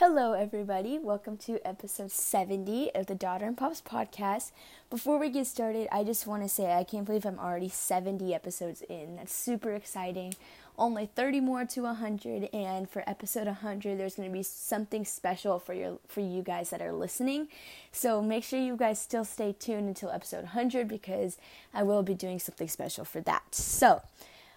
Hello, everybody. Welcome to episode 70 of the Daughter and Pops podcast. Before we get started, I just want to say I can't believe I'm already 70 episodes in. That's super exciting. Only 30 more to 100, and for episode 100, there's going to be something special for your for you guys that are listening. So make sure you guys still stay tuned until episode 100 because I will be doing something special for that. So.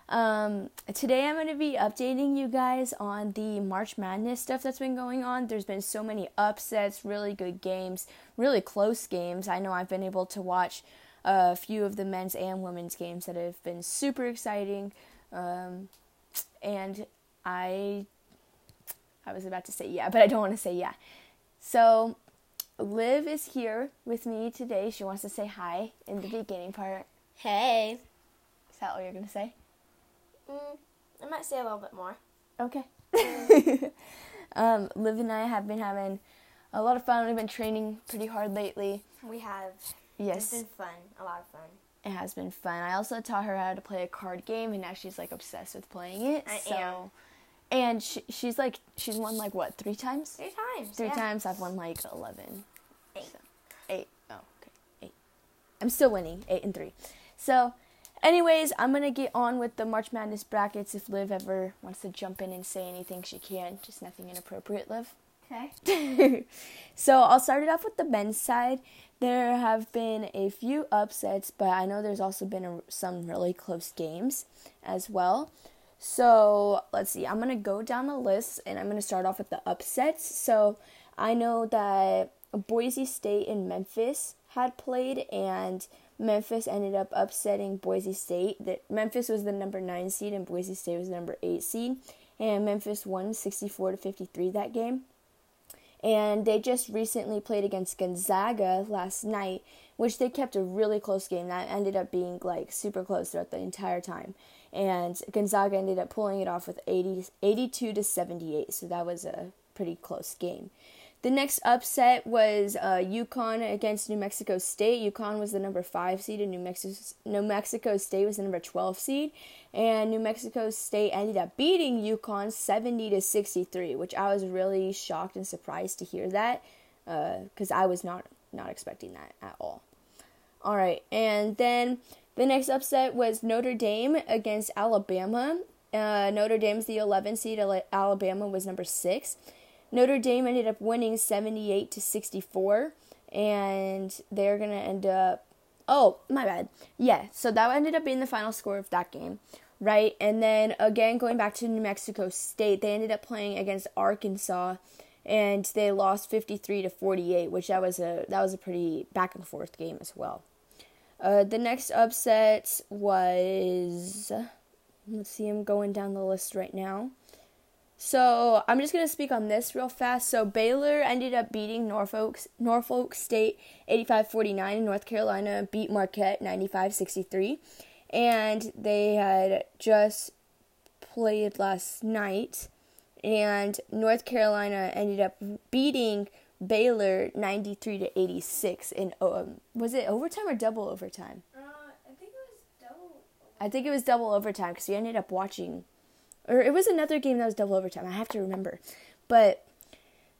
Um, today I'm going to be updating you guys on the March Madness stuff that's been going on. There's been so many upsets, really good games, really close games. I know I've been able to watch a few of the men's and women's games that have been super exciting. Um, and I I was about to say yeah, but I don't want to say yeah. So Liv is here with me today. She wants to say hi in the beginning part. Hey. Is that all you're going to say? Mm, I might say a little bit more. Okay. um, Liv and I have been having a lot of fun. We've been training pretty hard lately. We have. Yes. It's been fun. A lot of fun. It has been fun. I also taught her how to play a card game, and now she's like obsessed with playing it. I so, am. And she, she's like, she's won like what, three times? Three times. Three yeah. times. I've won like 11. Eight. So, eight. Oh, okay. Eight. I'm still winning. Eight and three. So, anyways, I'm to get on with the March Madness brackets. If Liv ever wants to jump in and say anything, she can. Just nothing inappropriate, Liv. Okay. so I'll start it off with the men's side. There have been a few upsets, but I know there's also been a, some really close games as well. So let's see. I'm gonna go down the list, and I'm gonna start off with the upsets. So I know that Boise State and Memphis had played, and Memphis ended up upsetting Boise State. That Memphis was the number nine seed, and Boise State was the number eight seed, and Memphis won 64 to 53 that game. And they just recently played against Gonzaga last night, which they kept a really close game. That ended up being like super close throughout the entire time. And Gonzaga ended up pulling it off with 80, 82 to 78. So that was a pretty close game. The next upset was uh, UConn against New Mexico State. UConn was the number five seed, and New Mexico New Mexico State was the number twelve seed. And New Mexico State ended up beating UConn seventy to sixty three, which I was really shocked and surprised to hear that, because uh, I was not not expecting that at all. All right, and then the next upset was Notre Dame against Alabama. Uh, Notre Dame's the 11 seed. Alabama was number six. Notre Dame ended up winning 78 to 64 and they're going to end up Oh, my bad. Yeah, so that ended up being the final score of that game, right? And then again going back to New Mexico State, they ended up playing against Arkansas and they lost 53 to 48, which that was a that was a pretty back and forth game as well. Uh, the next upset was let's see, I'm going down the list right now. So I'm just gonna speak on this real fast. So Baylor ended up beating Norfolk Norfolk State 85-49. North Carolina beat Marquette 95-63, and they had just played last night, and North Carolina ended up beating Baylor 93 to 86 in um, was it overtime or double overtime? Uh, I think it was double. I think it was double overtime because we ended up watching or it was another game that was double overtime. I have to remember, but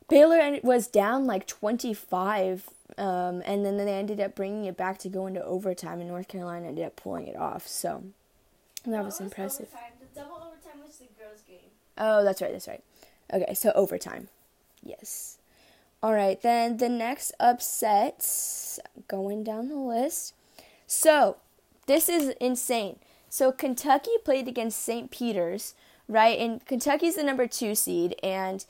Baylor was down like 25, um, and then they ended up bringing it back to go into overtime, and North Carolina ended up pulling it off. So that No, was impressive. overtime. The double overtime was the girls' game. Oh, that's right, that's right. Okay, so overtime. Yes. All right, then the next upset, going down the list. So, this is insane. So, Kentucky played against St. Peter's, right? And Kentucky's the number two seed, and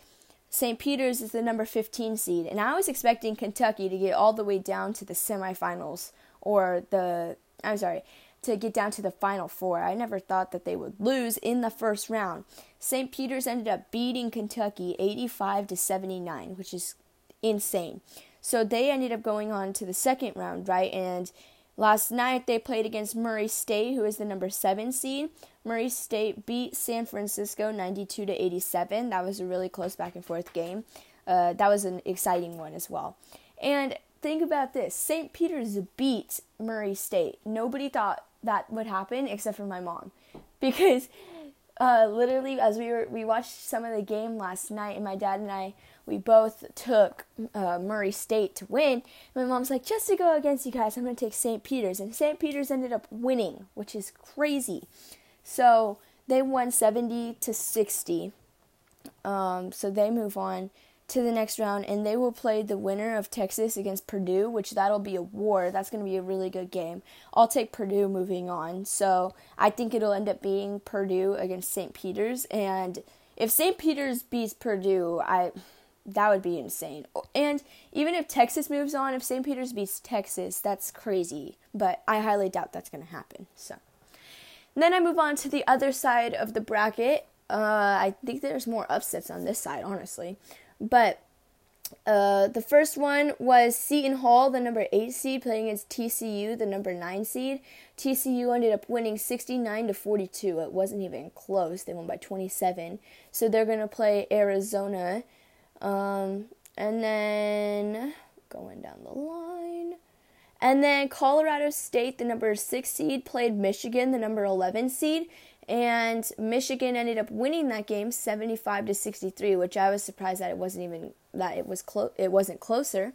St. Peter's is the number 15 seed. And I was expecting Kentucky to get all the way down to the semifinals, or the, I'm sorry, to get down to the final four. I never thought that they would lose in the first round. St. Peter's ended up beating Kentucky 85 to 79, which is insane. So they ended up going on to the second round, right? And last night they played against Murray State, who is the number 7 seed. Murray State beat San Francisco 92 to 87. That was a really close back and forth game. Uh, that was an exciting one as well. And think about this St. Peter's beat Murray State. Nobody thought that would happen except for my mom. Because uh, literally as we were we watched some of the game last night, and my dad and I we both took uh, Murray State to win. My mom's like, just to go against you guys, I'm gonna take St. Peter's, and St. Peter's ended up winning, which is crazy. So they won 70 to 60. Um, so they move on to the next round, and they will play the winner of Texas against Purdue, which that'll be a war. That's going to be a really good game. I'll take Purdue moving on. So I think it'll end up being Purdue against St. Peter's, and if St. Peter's beats Purdue, I that would be insane. And even if Texas moves on, if St. Peter's beats Texas, that's crazy. But I highly doubt that's going to happen. So then I move on to the other side of the bracket. Uh, I think there's more upsets on this side, honestly. But uh, the first one was Seton Hall, the number 8 seed, playing against TCU, the number 9 seed. TCU ended up winning 69 to 42. It wasn't even close. They won by 27. So they're going to play Arizona. Um, and then going down the line. And then Colorado State, the number 6 seed, played Michigan, the number 11 seed and Michigan ended up winning that game 75 to 63, which I was surprised that it wasn't even that it was close it wasn't closer.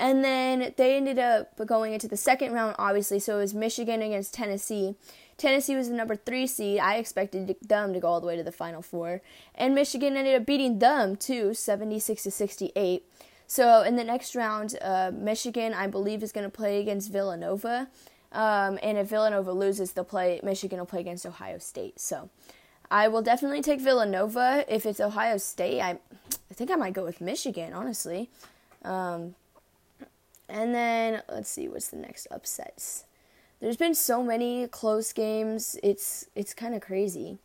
And then they ended up going into the second round obviously, so it was Michigan against Tennessee. Tennessee was the number 3 seed. I expected them to go all the way to the final 4, and Michigan ended up beating them too, 76 to 68. So in the next round, uh, Michigan, I believe, is going to play against Villanova, um, and if Villanova loses, they'll play Michigan will play against Ohio State. So I will definitely take Villanova. If it's Ohio State, I I think I might go with Michigan, honestly. Um, and then let's see what's the next upsets. There's been so many close games. It's it's kind of crazy.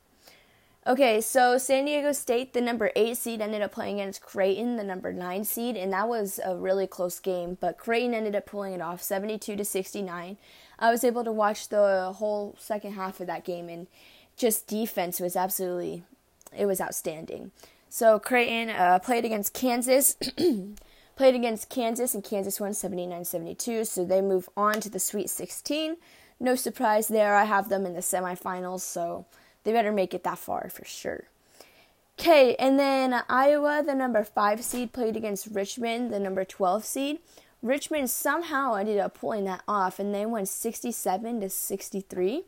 Okay, so San Diego State, the number 8 seed, ended up playing against Creighton, the number 9 seed, and that was a really close game, but Creighton ended up pulling it off 72 to 69. I was able to watch the whole second half of that game, and just defense was absolutely, it was outstanding. So Creighton uh, played against Kansas, played against Kansas, and Kansas won 79-72. So they move on to the Sweet 16. No surprise there. I have them in the semifinals, so they better make it that far for sure. Okay, and then Iowa, the number five seed, played against Richmond, the number 12 seed. Richmond somehow ended up pulling that off, and they won 67 to 63.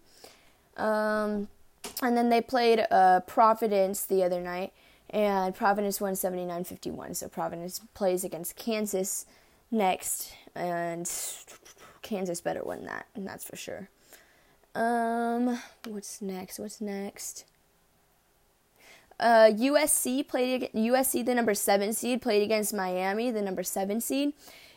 Um, and then they played uh, Providence the other night, and Providence won 79 51. So Providence plays against Kansas next, and Kansas better win that, and that's for sure. Um, what's next? What's next? Uh, USC played USC, the number seven seed, played against Miami, the number seven seed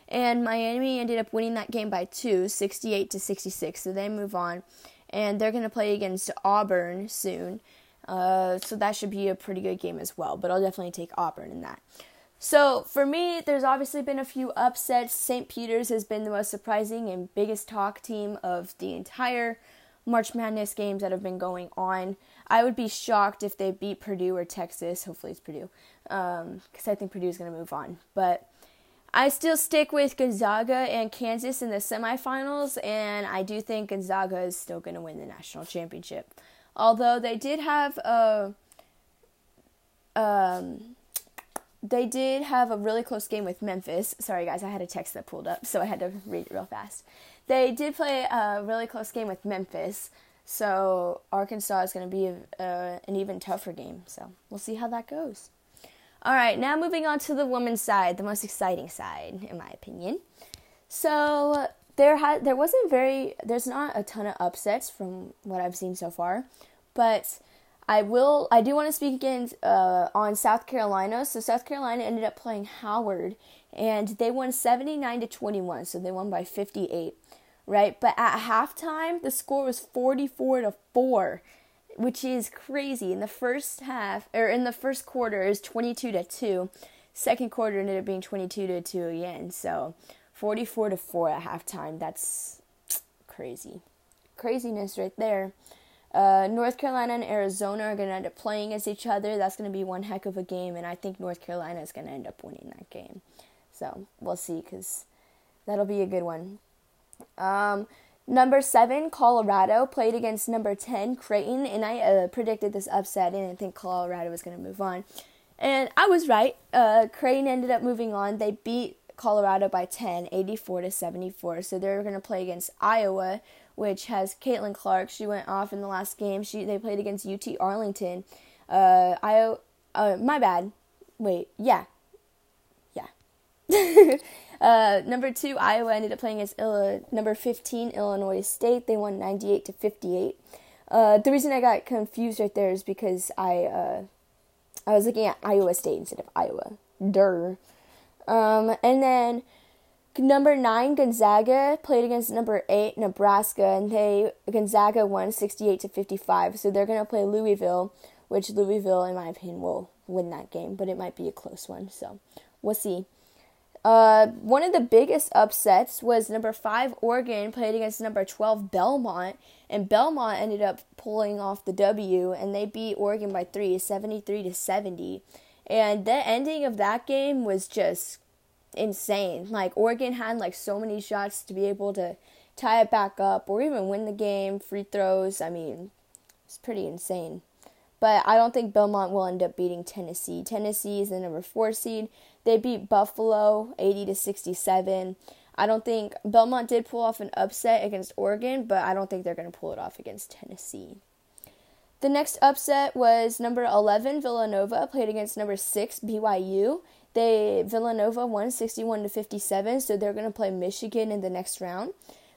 and Miami ended up winning that game by two, 68 to 66. So they move on, and they're going to play against Auburn soon. Uh, so that should be a pretty good game as well. But I'll definitely take Auburn in that. So for me, there's obviously been a few upsets. St. Peter's has been the most surprising and biggest talk team of the entire March Madness games that have been going on. I would be shocked if they beat Purdue or Texas. Hopefully it's Purdue, because um, I think Purdue is going to move on. But I still stick with Gonzaga and Kansas in the semifinals, and I do think Gonzaga is still going to win the national championship. Although they did have a, um, they did have a really close game with Memphis. Sorry, guys, I had a text that pulled up, so I had to read it real fast. They did play a really close game with Memphis, so Arkansas is going to be a, uh, an even tougher game. So we'll see how that goes. All right, now moving on to the women's side, the most exciting side, in my opinion. So there had there wasn't very there's not a ton of upsets from what I've seen so far, but I will I do want to speak again uh, on South Carolina. So South Carolina ended up playing Howard, and they won seventy nine to twenty one. So they won by fifty eight, right? But at halftime, the score was forty four to four which is crazy. In the first half, or in the first quarter, is 22 to 2. Second quarter ended up being 22 to 2 again. So 44 to 4 at halftime. That's crazy. Craziness right there. Uh, North Carolina and Arizona are going to end up playing as each other. That's going to be one heck of a game, and I think North Carolina is going to end up winning that game. So we'll see, because that'll be a good one. Um, Number seven, Colorado played against number 10, Creighton, and I uh, predicted this upset and didn't think Colorado was going to move on. And I was right. Uh, Creighton ended up moving on. They beat Colorado by 10, 84 to 74. So they're going to play against Iowa, which has Caitlin Clark. She went off in the last game. She they played against UT Arlington. Uh, Iowa. Uh, my bad. Wait. Yeah. Yeah. uh, number two, Iowa ended up playing against Ill- number 15, Illinois State. They won 98 to 58. Uh, the reason I got confused right there is because I uh, I was looking at Iowa State instead of Iowa. Durr. Um, and then number nine Gonzaga played against number eight Nebraska, and they Gonzaga won sixty eight to fifty five. So they're gonna play Louisville, which Louisville, in my opinion, will win that game, but it might be a close one. So we'll see. Uh, one of the biggest upsets was number five Oregon played against number twelve Belmont, and Belmont ended up pulling off the W, and they beat Oregon by three, 73 to seventy. And the ending of that game was just insane. Like Oregon had like so many shots to be able to tie it back up or even win the game, free throws. I mean, it's pretty insane. But I don't think Belmont will end up beating Tennessee. Tennessee is the number 4 seed. They beat Buffalo 80 to 67. I don't think Belmont did pull off an upset against Oregon, but I don't think they're going to pull it off against Tennessee. The next upset was number 11 Villanova played against number 6 BYU. They Villanova won 61 to 57, so they're going to play Michigan in the next round.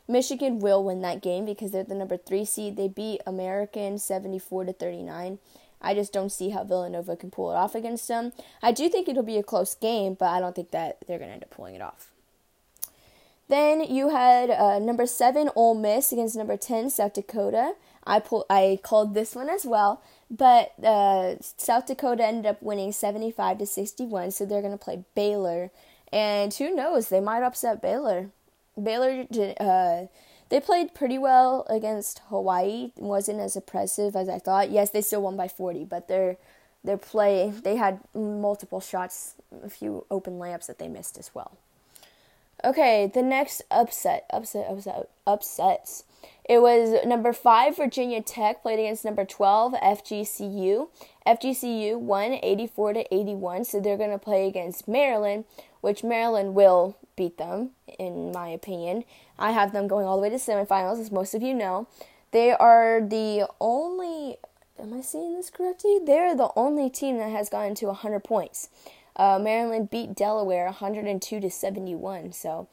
Michigan will win that game because they're the number 3 seed. They beat American 74 to 39. I just don't see how Villanova can pull it off against them. I do think it'll be a close game, but I don't think that they're going to end up pulling it off. Then you had uh, number seven Ole Miss against number ten South Dakota. I pull, I called this one as well, but uh, South Dakota ended up winning 75 to 61, so they're going to play Baylor. And who knows, they might upset Baylor. Baylor uh, they played pretty well against Hawaii. Wasn't as impressive as I thought. Yes, they still won by 40, but their their play, they had multiple shots, a few open layups that they missed as well. Okay, the next upset, upset, upset, upsets. It was number five Virginia Tech played against number twelve FGCU. FGCU won eighty four to eighty one, so they're gonna play against Maryland, which Maryland will beat them, in my opinion. I have them going all the way to semifinals, as most of you know. They are the only. Am I seeing this correctly? They're the only team that has gotten to 100 points. Uh, Maryland beat Delaware 102 to 71. So,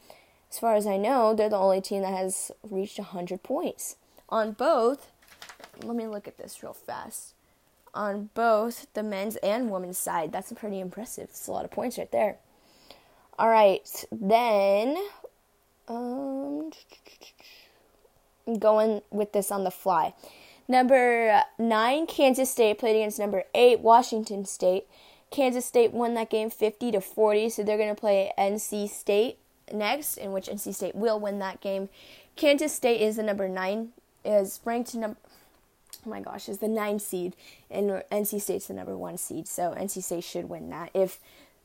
as far as I know, they're the only team that has reached 100 points. On both, let me look at this real fast. On both the men's and women's side, that's pretty impressive. It's a lot of points right there. All right, then um, going with this on the fly. Number nine, Kansas State played against number eight, Washington State. Kansas State won that game 50 to 40, so they're going to play NC State next, in which NC State will win that game. Kansas State is the number nine, is ranked number. Oh my gosh, is the nine seed, and NC State's the number one seed, so NC State should win that. If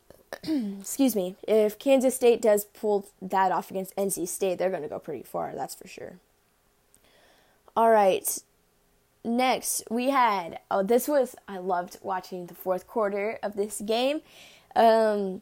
excuse me, if Kansas State does pull that off against NC State, they're going to go pretty far, that's for sure. All right. Next, we had oh this was I loved watching the fourth quarter of this game. Um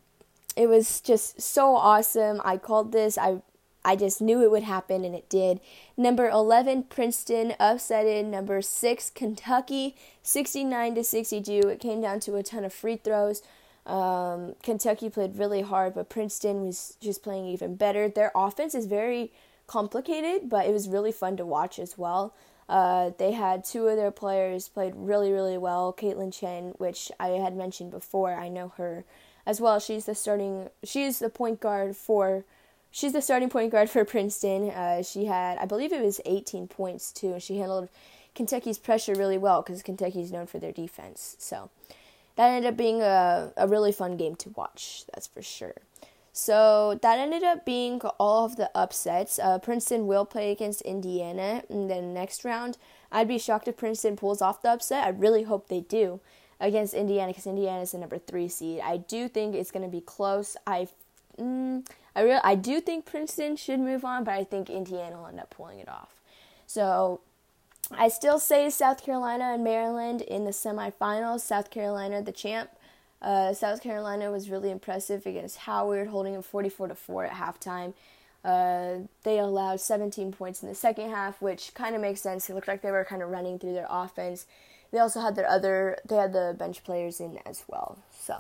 it was just so awesome. I called this. I I just knew it would happen and it did. Number 11 Princeton upsetted number 6 Kentucky 69 to 62. It came down to a ton of free throws. Um, Kentucky played really hard, but Princeton was just playing even better. Their offense is very complicated, but it was really fun to watch as well. Uh, they had two of their players played really, really well. Kaitlyn Chen, which I had mentioned before, I know her as well. She's the starting. She's the point guard for. She's the starting point guard for Princeton. Uh, she had, I believe, it was 18 points too, and she handled Kentucky's pressure really well because Kentucky's known for their defense. So that ended up being a, a really fun game to watch, that's for sure. So that ended up being all of the upsets. Uh, Princeton will play against Indiana in the next round. I'd be shocked if Princeton pulls off the upset. I really hope they do against Indiana because Indiana is the number three seed. I do think it's going to be close. I mm, I real I do think Princeton should move on, but I think Indiana will end up pulling it off. So I still say South Carolina and Maryland in the semifinals. South Carolina, the champ. Uh, South Carolina was really impressive against Howard, holding them 44 to 4 at halftime. Uh, they allowed 17 points in the second half, which kind of makes sense. It looked like they were kind of running through their offense. They also had their other, they had the bench players in as well. So,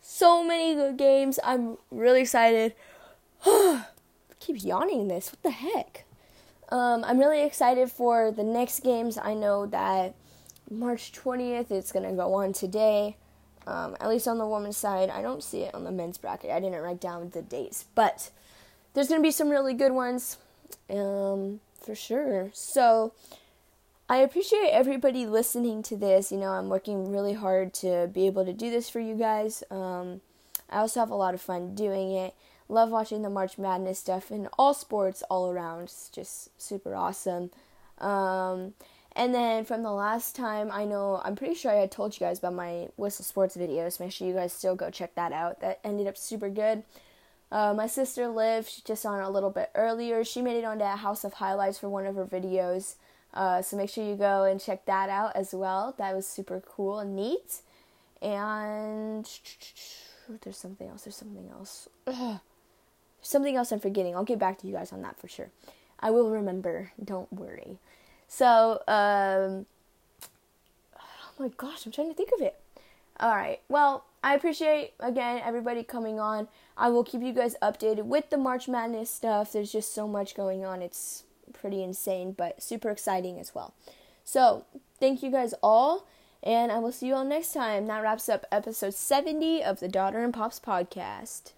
so many good games. I'm really excited. keep yawning this. What the heck? Um, I'm really excited for the next games. I know that March 20th it's going to go on today. Um, at least on the women's side. I don't see it on the men's bracket. I didn't write down the dates. But there's going to be some really good ones um, for sure. So I appreciate everybody listening to this. You know, I'm working really hard to be able to do this for you guys. Um, I also have a lot of fun doing it. Love watching the March Madness stuff in all sports all around. It's just super awesome. Um, and then from the last time, I know, I'm pretty sure I had told you guys about my Whistle Sports videos. Make sure you guys still go check that out. That ended up super good. Uh, my sister Liv, she just on a little bit earlier. She made it onto a House of Highlights for one of her videos. Uh, so make sure you go and check that out as well. That was super cool and neat. And there's something else. There's something else. Ugh. There's something else I'm forgetting. I'll get back to you guys on that for sure. I will remember. Don't worry. So, um, oh my gosh, I'm trying to think of it. All right. Well, I appreciate again everybody coming on. I will keep you guys updated with the March Madness stuff. There's just so much going on. It's pretty insane, but super exciting as well. So, thank you guys all, and I will see you all next time. That wraps up episode 70 of the Daughter and Pops podcast.